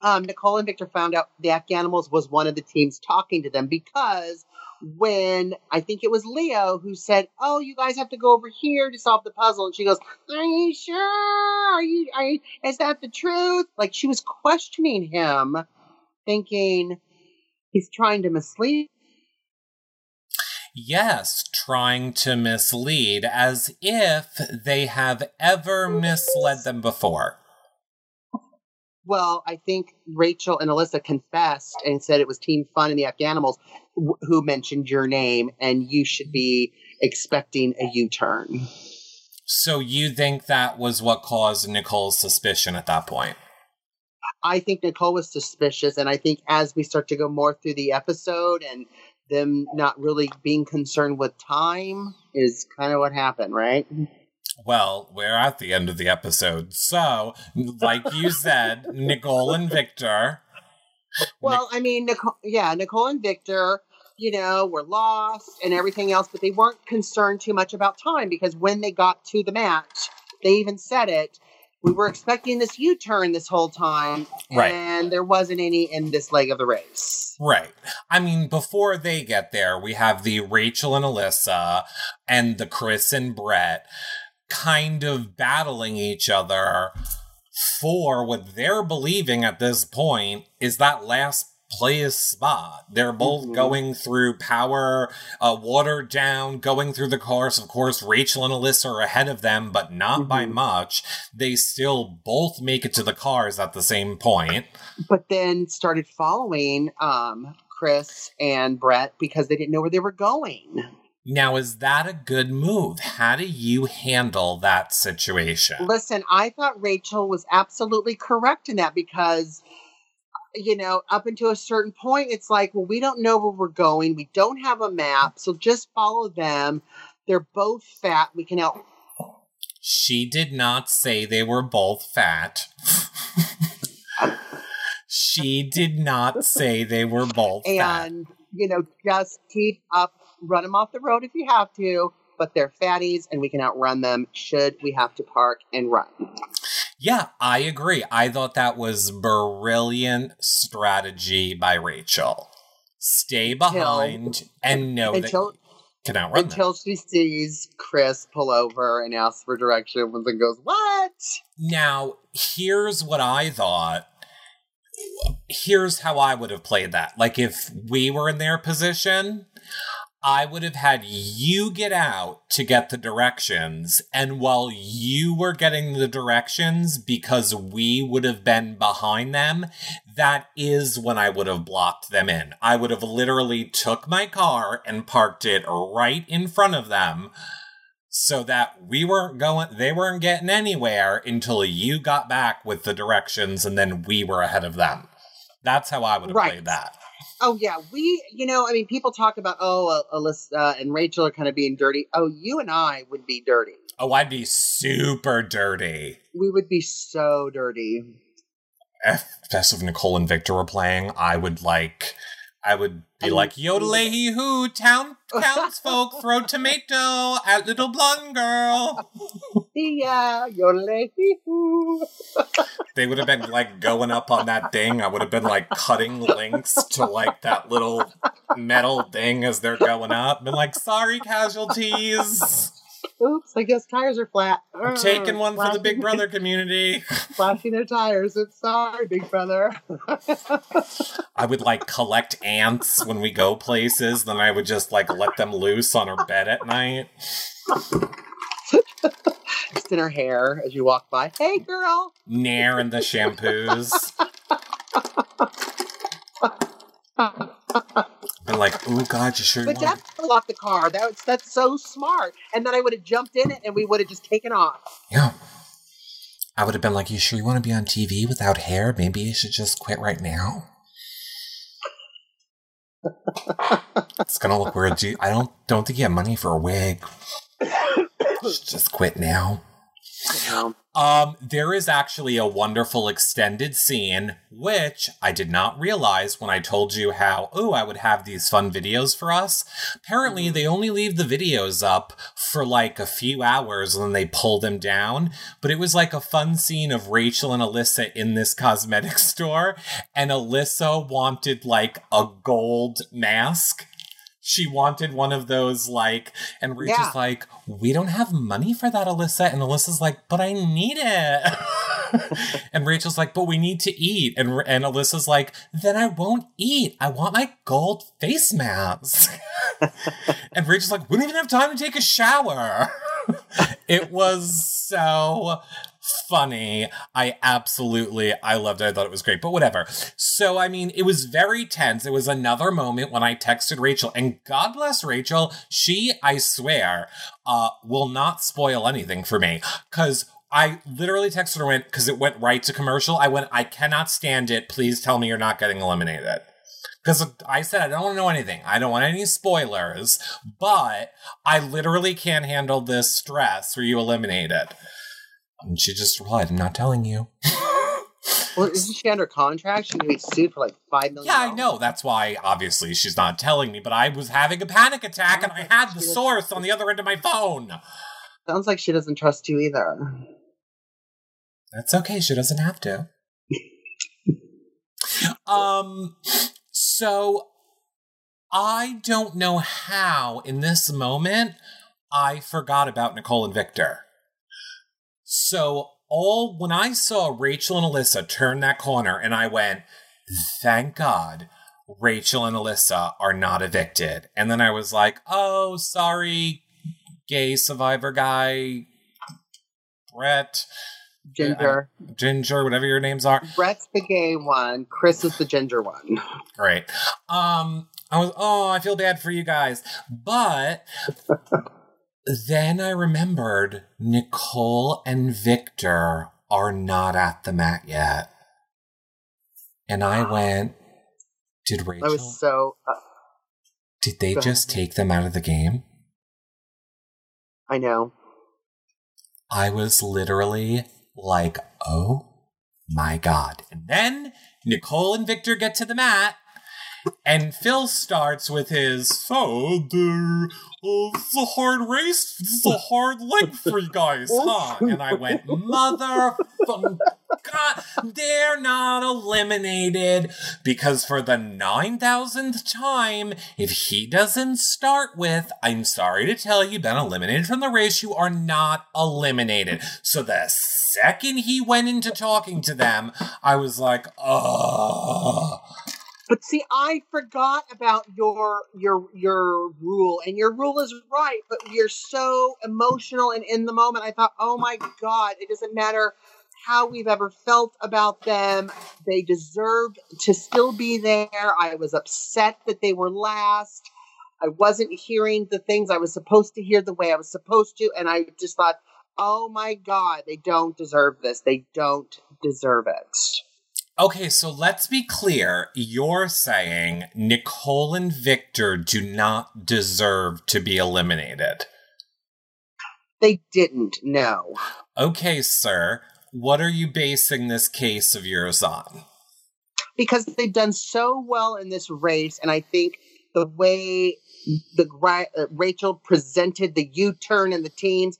um, Nicole and Victor found out the Afghanimals was one of the teams talking to them because when I think it was Leo who said, "Oh, you guys have to go over here to solve the puzzle," and she goes, "Are you sure? Are you? Are you? Is that the truth?" Like she was questioning him, thinking he's trying to mislead. yes, trying to mislead as if they have ever misled them before. Well, I think Rachel and Elissa confessed and said it was Team Fun and the Afghanimals wh- who mentioned your name, and you should be expecting a U-turn. So you think that was what caused Nicole's suspicion at that point? I think Nicole was suspicious, and I think as we start to go more through the episode and them not really being concerned with time is kind of what happened, right? Well, we're at the end of the episode. So, like you said, Nicole and Victor. Well, I mean, Nicole, yeah, Nicole and Victor, you know, were lost and everything else, but they weren't concerned too much about time because when they got to the match, they even said it. We were expecting this U turn this whole time, Right. and there wasn't any in this leg of the race. Right. I mean, before they get there, we have the Rachel and Elissa and the Chris and Brett kind of battling each other for what they're believing at this point is that last place spot. They're both Mhm. going through power, uh, watered down, going through the course. Of course, Rachel and Elissa are ahead of them, but not by Mhm. much. They still both make it to the cars at the same point. But then started following um, Chris and Brett because they didn't know where they were going. Now, is that a good move? How do you handle that situation? Listen, I thought Rachel was absolutely correct in that because, you know, up until a certain point, it's like, well, we don't know where we're going. We don't have a map. So just follow them. They're both fat. We can help. She did not say they were both fat. she did not say they were both fat. And, you know, just keep up, run them off the road if you have to. But they're fatties and we can outrun them should we have to park and run. Yeah, I agree. I thought that was brilliant strategy by Rachel. Stay behind and know Until that you can outrun them. until she sees Chris pull over and asks for directions and goes, What? Now, here's what I thought. Here's how I would have played that. Like, if we were in their position, I would have had you get out to get the directions. And while you were getting the directions, because we would have been behind them, that is when I would have blocked them in. I would have literally took my car and parked it right in front of them so that we weren't going they weren't getting anywhere until you got back with the directions and then we were ahead of them that's how i would have Right. played that Oh yeah, we. You know, I mean, people talk about oh, Elissa and Rachel are kind of being dirty. Oh, you and I would be dirty. oh i'd be super dirty We would be so dirty. if best of nicole and victor were playing i would like i would be And- like yodelay hoo town townsfolk throw tomato at little blonde girl Yodelay they would have been like going up on that thing. I would have been like cutting links to like that little metal thing as they're going up. Been like, sorry, casualties. Oops, I guess tires are flat. I'm taking one for the Big Brother community. Flashing their tires. It's sorry, Big Brother. I would like collect ants when we go places, then I would just like let them loose on her bed at night. Just in her hair as you walk by. Hey, girl. Nair in the shampoos. And like, oh God, you sure But that's lock the car. That's that's so smart. And then I would have jumped in it and we would have just taken off. Yeah. I would have been like, you sure you want to be on TV without hair? Maybe you should just quit right now. it's gonna look weird. Do you- I don't don't think you have money for a wig. Just quit now. Um, there is actually a wonderful extended scene, which I did not realize when I told you how, oh, I would have these fun videos for us. Apparently, they only leave the videos up for like a few hours and then they pull them down. But it was like a fun scene of Rachel and Elissa in this cosmetic store, and Elissa wanted like a gold mask. She wanted one of those, like, and Rachel's Yeah. like, we don't have money for that, Elissa. And Elissa's like, but I need it. and Rachel's like, but we need to eat. And, and Elissa's like, then I won't eat. I want my gold face mask. and Rachel's like, we don't even have time to take a shower. it was so funny. I absolutely, I loved it. I thought it was great, but whatever. So, I mean, it was very tense. It was another moment when I texted Rachel, and God bless Rachel. She, I swear, uh, will not spoil anything for me because I literally texted her went because it went right to commercial. I went, I cannot stand it. Please tell me you're not getting eliminated. Because I said I don't want to know anything. I don't want any spoilers, but I literally can't handle this stress where you eliminated. And she just replied, I'm not telling you. well, isn't she under contract? She can be sued for like five million. Yeah, I know. That's why, obviously, she's not telling me, but I was having a panic attack and I had the source on the other end of my phone. Sounds like she doesn't trust you either. That's okay. She doesn't have to. um, so I don't know how in this moment I forgot about Nicole and Victor. So all when I saw Rachel and Elissa turn that corner and I went, thank God Rachel and Elissa are not evicted. And then I was like, oh, sorry, gay survivor guy, Brett. Ginger. Ginger, whatever your names are. Brett's the gay one. Chris is the ginger one. Great. Um, I was, oh, I feel bad for you guys. But then I remembered Nicole and Victor are not at the mat yet. And I went, did Rachel, I was so. Uh, did they Go ahead. just take them out of the game? I know. I was literally like, oh my God. And then Nicole and Victor get to the mat, and Phil starts with his, so the, oh, it's a hard race. A hard leg for you guys, huh? And I went, mother God, they're not eliminated because for the 9,000th time, if he doesn't start with, I'm sorry to tell you, been eliminated from the race, you are not eliminated. So the second he went into talking to them, I was like, oh. But see, I forgot about your your your rule, and your rule is right. But you're so emotional and in the moment. I thought, oh my god, it doesn't matter how we've ever felt about them. They deserved to still be there. I was upset that they were last. I wasn't hearing the things I was supposed to hear the way I was supposed to, and I just thought, oh my god, they don't deserve this. They don't deserve it. Okay, so let's be clear. You're saying Nicole and Victor do not deserve to be eliminated. They didn't. No. Okay, sir. What are you basing this case of yours on? because they've done so well in this race, and I think the way the uh, Rachel presented the U-turn and the teens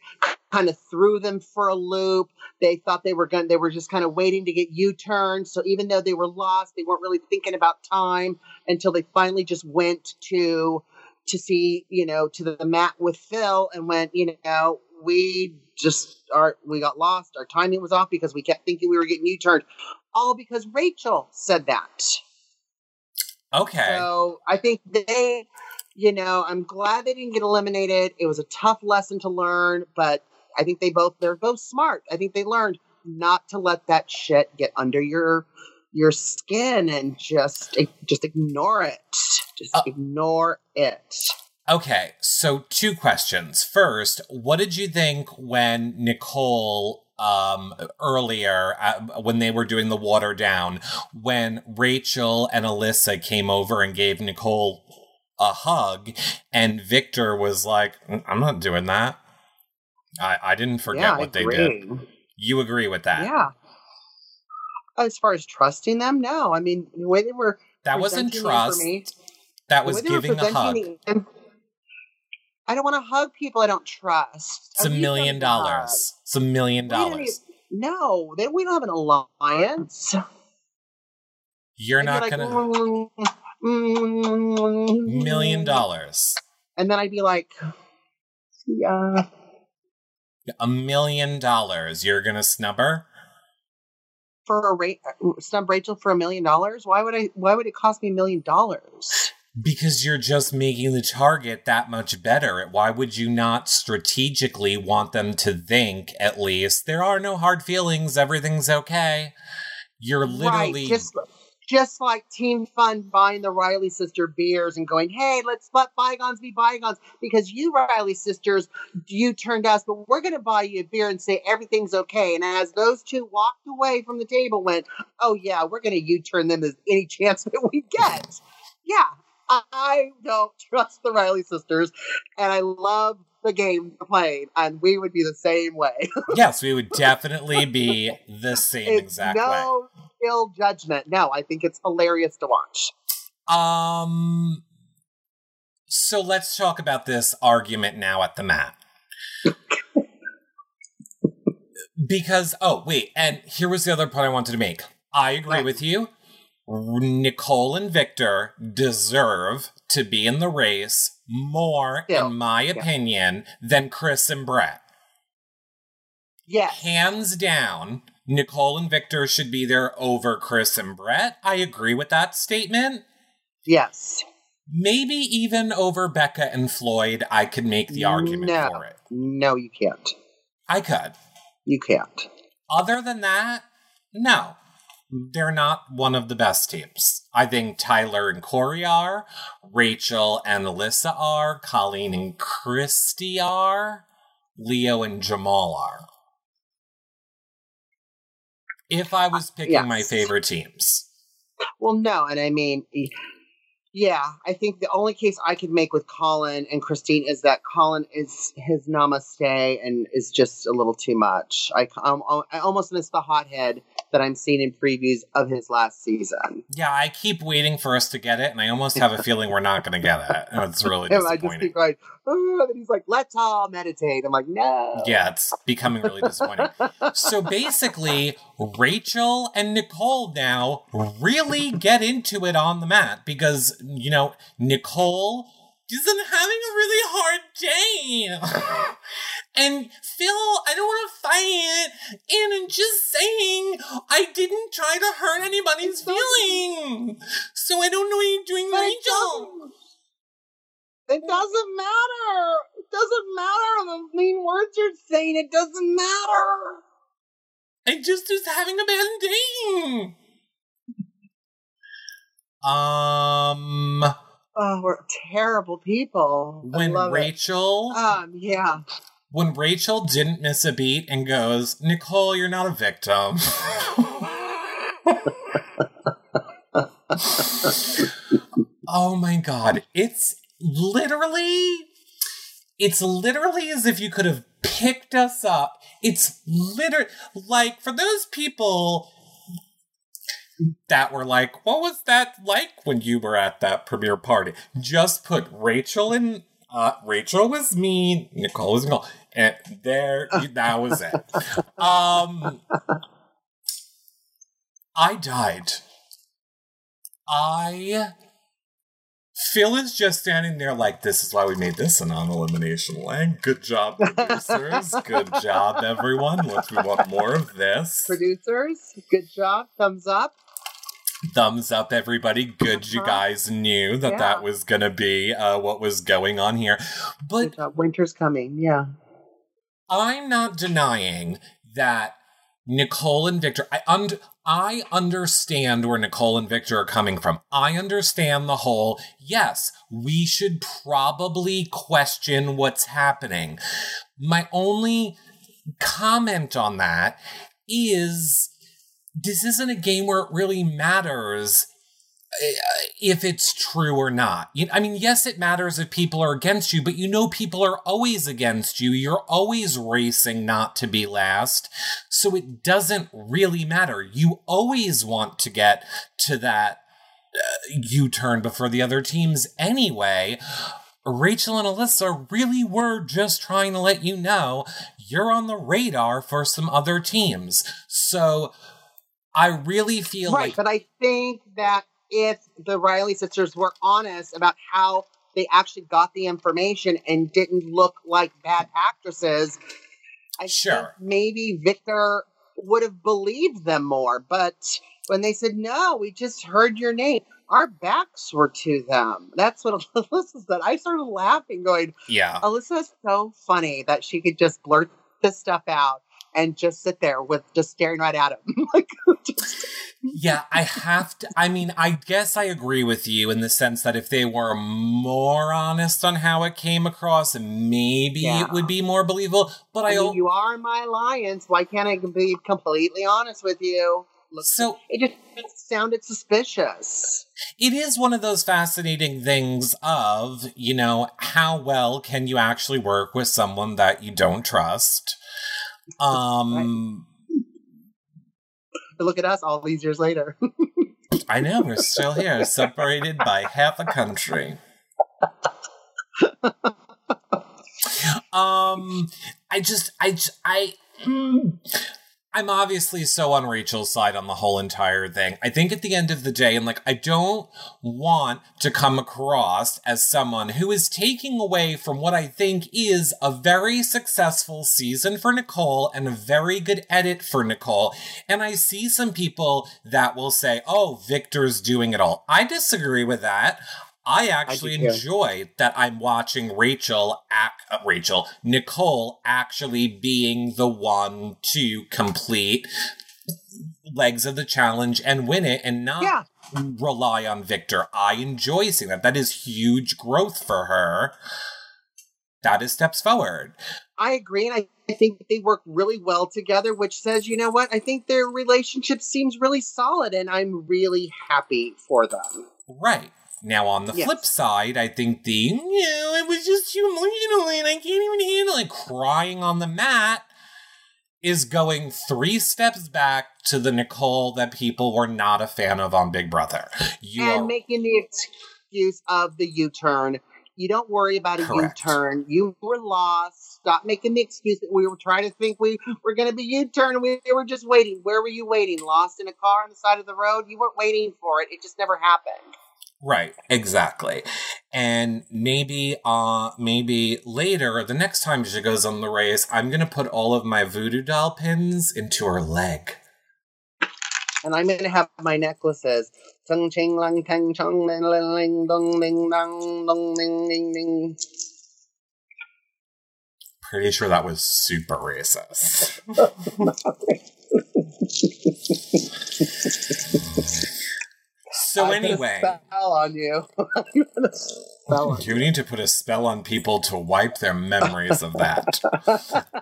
kind of threw them for a loop. They thought they were going they were just kind of waiting to get U-turned. So even though they were lost, they weren't really thinking about time until they finally just went to to see, you know, to the mat with Phil and went, you know, we just our we got lost. Our timing was off because we kept thinking we were getting U-turned. All because Rachel said that. Okay. So I think they, you know, I'm glad they didn't get eliminated. It was a tough lesson to learn, but I think they both they're both smart. I think they learned not to let that shit get under your your skin and just just ignore it. Just Uh, ignore it. Okay, so two questions. First, what did you think when Nicole um earlier uh, when they were doing the water down when Rachel and Elissa came over and gave Nicole a hug and Victor was like "Mm, I'm not doing that. I I didn't forget yeah, what they did. You agree with that? Yeah. As far as trusting them, no. I mean, the way they were That wasn't trust. That was way they were giving the hug. the I don't want to hug people I don't trust. It's a million dollars. It's a million dollars. No, then we don't have an alliance. You're not gonna "Mm, mm, million dollars. And then I'd be like, yeah, A million dollars. You're gonna snub her? for a rate, snub Rachel for a million dollars. Why would I? Why would it cost me a million dollars? Because you're just making the target that much better. Why would you not strategically want them to think, at least, there are no hard feelings, everything's okay? You're literally. right, just just like Team Fun buying the Reilly sister beers and going, "Hey, let's let bygones be bygones," because you Reilly sisters, you turned us, but we're going to buy you a beer and say everything's okay. And as those two walked away from the table, went, "Oh yeah, we're going to U-turn them as any chance that we get." yeah, I- don't trust the Reilly sisters, and I love the game they're playing, and we would be the same way. yes, we would definitely be the same it's exact way. no ill judgment. No, I think it's hilarious to watch. Um. So let's talk about this argument now at the mat. because, oh, wait, and here was the other point I wanted to make. I agree Right. with you. Nicole and Victor deserve to be in the race more, Yeah. in my Yeah. opinion, than Chris and Brett. Yes. Hands down, Nicole and Victor should be there over Chris and Brett. I agree with that statement. Yes. Maybe even over Becca and Floyd, I could make the argument No. for it. No, you can't. I could. You can't. Other than that, no. They're not one of the best teams. I think Tyler and Korey are, Rachel and Elissa are, Colleen and Christie are, Leo and Jamal are. If I was picking Yes. my favorite teams. Well, no, and I mean, yeah, I think the only case I could make with Colin and Christine is that Colin is his namaste and is just a little too much. I, um, I almost miss the hothead that I'm seeing in previews of his last season. Yeah, I keep waiting for us to get it, and I almost have a feeling we're not going to get it. It's really And I just disappointing. keep going, oh, and he's like, let's all meditate. I'm like, no. Yeah, it's becoming really disappointing. so basically, Rachel and Nicole now really get into it on the mat because, you know, Nicole isn't having a really hard day. And Phil, I don't want to fight. it. And I'm just saying, I didn't try to hurt anybody's feelings. So I don't know what you're doing, But it doesn't- It doesn't matter. It doesn't matter the mean words you're saying. It doesn't matter. I just was having a bad day. Um, Oh, we're terrible people. When love it. Rachel, Um, yeah. When Rachel didn't miss a beat and goes, Nicole, you're not a victim. oh my god, it's literally, it's literally as if you could have picked us up. It's literally like for those people that were like, what was that like when you were at that premiere party? Just put Rachel and uh, Rachel was mean. Nicole was Nicole, and there that was it. Um, I died. I Phil is just standing there like, this is why we made this a non elimination leg. Good job, producers. Good job, everyone. Let's, we want more of this. Producers, good job. Thumbs up. Thumbs up, everybody. Good you Uh-huh. guys knew that Yeah. that was going to be uh, what was going on here. But. Winter's coming. Yeah. I'm not denying that Nicole and Victor. I und- I understand where Nicole and Victor are coming from. I understand the whole. Yes, we should probably question what's happening. My only comment on that is this isn't a game where it really matters uh, if it's true or not. I mean, yes, it matters if people are against you, but you know people are always against you. You're always racing not to be last. So it doesn't really matter. You always want to get to that uh, U turn before the other teams anyway. Rachel and Elissa really were just trying to let you know you're on the radar for some other teams. So I really feel Right. like But I think that if the Reilly sisters were honest about how they actually got the information and didn't look like bad actresses, I Sure. think maybe Victor would have believed them more. But when they said, no, we just heard your name, our backs were to them. That's what Elissa said. I started laughing, going, yeah. Elissa's so funny that she could just blurt this stuff out and just sit there with just staring right at him. like, just, Yeah, I have to. I mean, I guess I agree with you in the sense that if they were more honest on how it came across, maybe Yeah. it would be more believable. But I, I mean, you are my alliance. Why can't I be completely honest with you? Look, so it just sounded suspicious. it is one of those fascinating things of, you know, how well can you actually work with someone that you don't trust? Um, But look at us all these years later. I know we're still here, separated by half a country. um, I just, I. mm, I'm obviously so on Rachel's side on the whole entire thing. I think at the end of the day, and like, I don't want to come across as someone who is taking away from what I think is a very successful season for Nicole and a very good edit for Nicole. And I see some people that will say, oh, Victor's doing it all. I disagree with that. I actually too. enjoy that I'm watching Rachel, act, uh, Rachel, Nicole actually being the one to complete legs of the challenge and win it and not yeah. rely on Victor. I enjoy seeing that. That is huge growth for her. That is steps forward. I agree. And I, I think they work really well together, which says, you know what? I think their relationship seems really solid and I'm really happy for them. Right. Now, on the Yes. flip side, I think the, you know, it was just too emotional and I can't even handle it, crying on the mat is going three steps back to the Nicole that people were not a fan of on Big Brother. You and are making the excuse of the U turn. You don't worry about a U turn. You were lost. Stop making the excuse that we were trying to think we were going to be U turn we were just waiting. Where were you waiting? Lost in a car on the side of the road? You weren't waiting for it. It just never happened. Right, exactly. And maybe uh maybe later, the next time she goes on the race, I'm gonna put all of my voodoo doll pins into her leg. And I'm going to have my necklaces. Tung ching lang tang chong ling ling ling dong ling dong dong ling ling ling. Pretty sure that was super racist. So I anyway, spell on you. I put a spell on you need to put a spell on people to wipe their memories of that.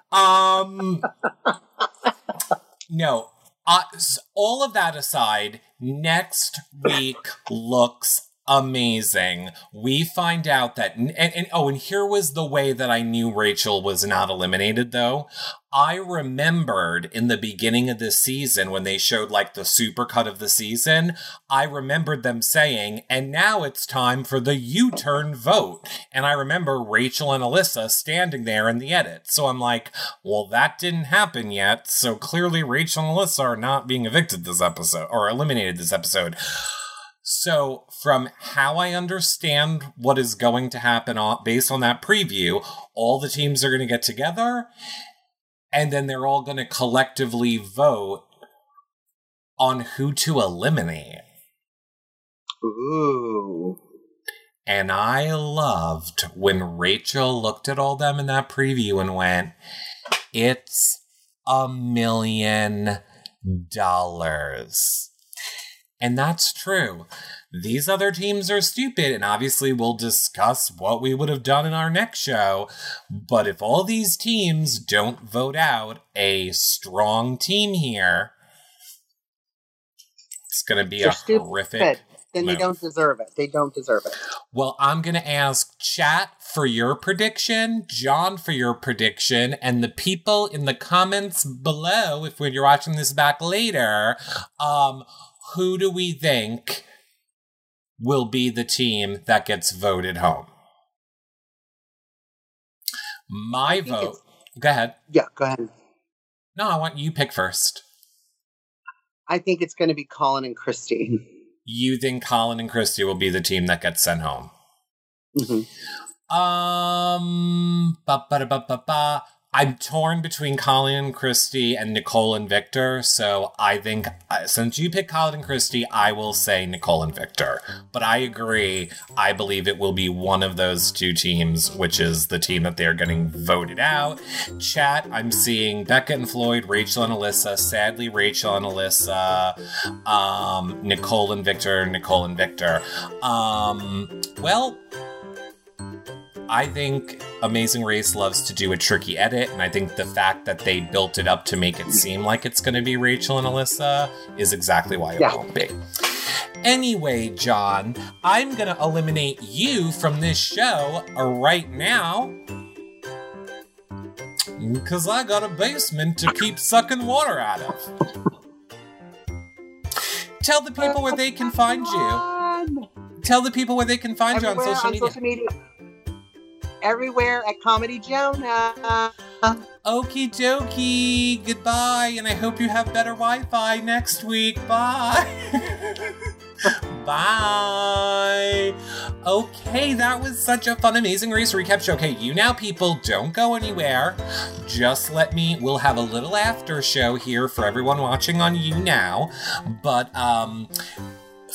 Um No, uh, all of that aside, next week looks amazing. We find out that, and, and oh, and here was the way that I knew Rachel was not eliminated, though. I remembered in the beginning of this season when they showed like the supercut of the season, I remembered them saying, and now it's time for the U turn vote. And I remember Rachel and Elissa standing there in the edit. So I'm like, well, that didn't happen yet. So clearly Rachel and Elissa are not being evicted this episode or eliminated this episode. So, from how I understand what is going to happen based on that preview, all the teams are going to get together and then they're all going to collectively vote on who to eliminate. Ooh. And I loved when Rachel looked at all them in that preview and went, It's a million dollars. And that's true. These other teams are stupid, and obviously we'll discuss what we would have done in our next show. But if all these teams don't vote out a strong team here, it's going to be They're a stupid. horrific. Then they don't deserve it. They don't deserve it. Well, I'm going to ask chat for your prediction, John for your prediction, and the people in the comments below, if when you're watching this back later, um, who do we think will be the team that gets voted home? My vote. Go ahead. Yeah, go ahead. No, I want you pick first. I think it's going to be Colin and Christie. You think Colin and Christie will be the team that gets sent home? Mhm. Um, ba ba ba ba ba. I'm torn between Colin and Christie and Nicole and Victor, so I think uh, since you pick Colin and Christie, I will say Nicole and Victor. But I agree. I believe it will be one of those two teams, which is the team that they are getting voted out. Chat, I'm seeing Becca and Floyd, Rachel and Elissa. Sadly, Rachel and Elissa. Um, Nicole and Victor, Nicole and Victor. Um, well, I think Amazing Race loves to do a tricky edit, and I think the fact that they built it up to make it seem like it's going to be Rachel and Elissa is exactly why it Yeah. won't be. Anyway, John, I'm going to eliminate you from this show right now. Because I got a basement to keep sucking water out of. Tell the people where they can find you. Tell the people where they can find you on Everywhere social on social media. Everywhere at Comedy Jonah. Okie dokie. Goodbye, and I hope you have better Wi Fi next week. Bye. Bye. Okay, that was such a fun, amazing race recap show. Okay, YouNow, people, don't go anywhere. Just let me, we'll have a little after show here for everyone watching on YouNow. But, um,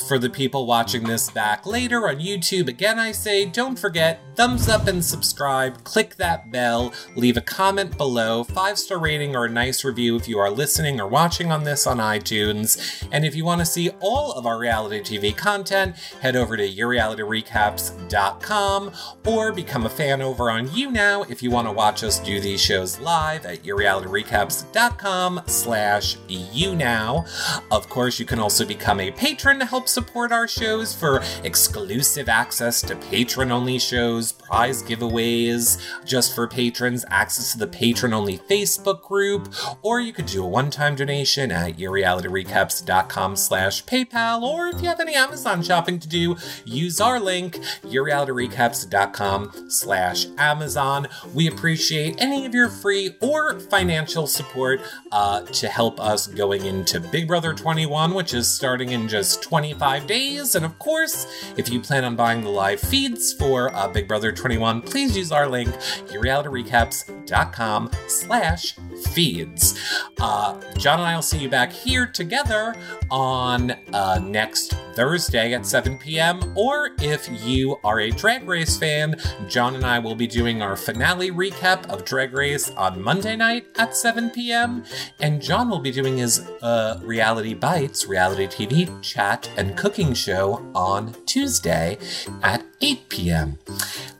for the people watching this back later on YouTube, again, I say don't forget thumbs up and subscribe, click that bell, leave a comment below, five star rating or a nice review if you are listening or watching on this on iTunes. And if you want to see all of our reality TV content, head over to yourrealityrecaps.com or become a fan over on YouNow if you want to watch us do these shows live at yourrealityrecaps.com slash YouNow. Of course, you can also become a Patreon to help support our shows for exclusive access to patron-only shows, prize giveaways just for patrons, access to the patron-only Facebook group, or you could do a one-time donation at yourrealityrecaps.com slash PayPal, or if you have any Amazon shopping to do, use our link, yourrealityrecaps.com slash Amazon. We appreciate any of your free or financial support uh, to help us going into Big Brother 21, which is starting in just 25 days. And of course, if you plan on buying the live feeds for uh, Big Brother 21, please use our link, yourrealityrecaps.com slash feeds. Uh, John and I will see you back here together on uh, next Thursday at 7 p.m. Or if you are a Drag Race fan, John and I will be doing our finale recap of Drag Race on Monday night at 7 p.m. And John will be doing his uh, Reality Bites, reality TV chat and cooking show on Tuesday at 8 p.m.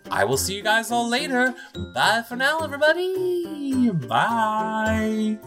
I will see you guys all later. Bye for now, everybody. Bye.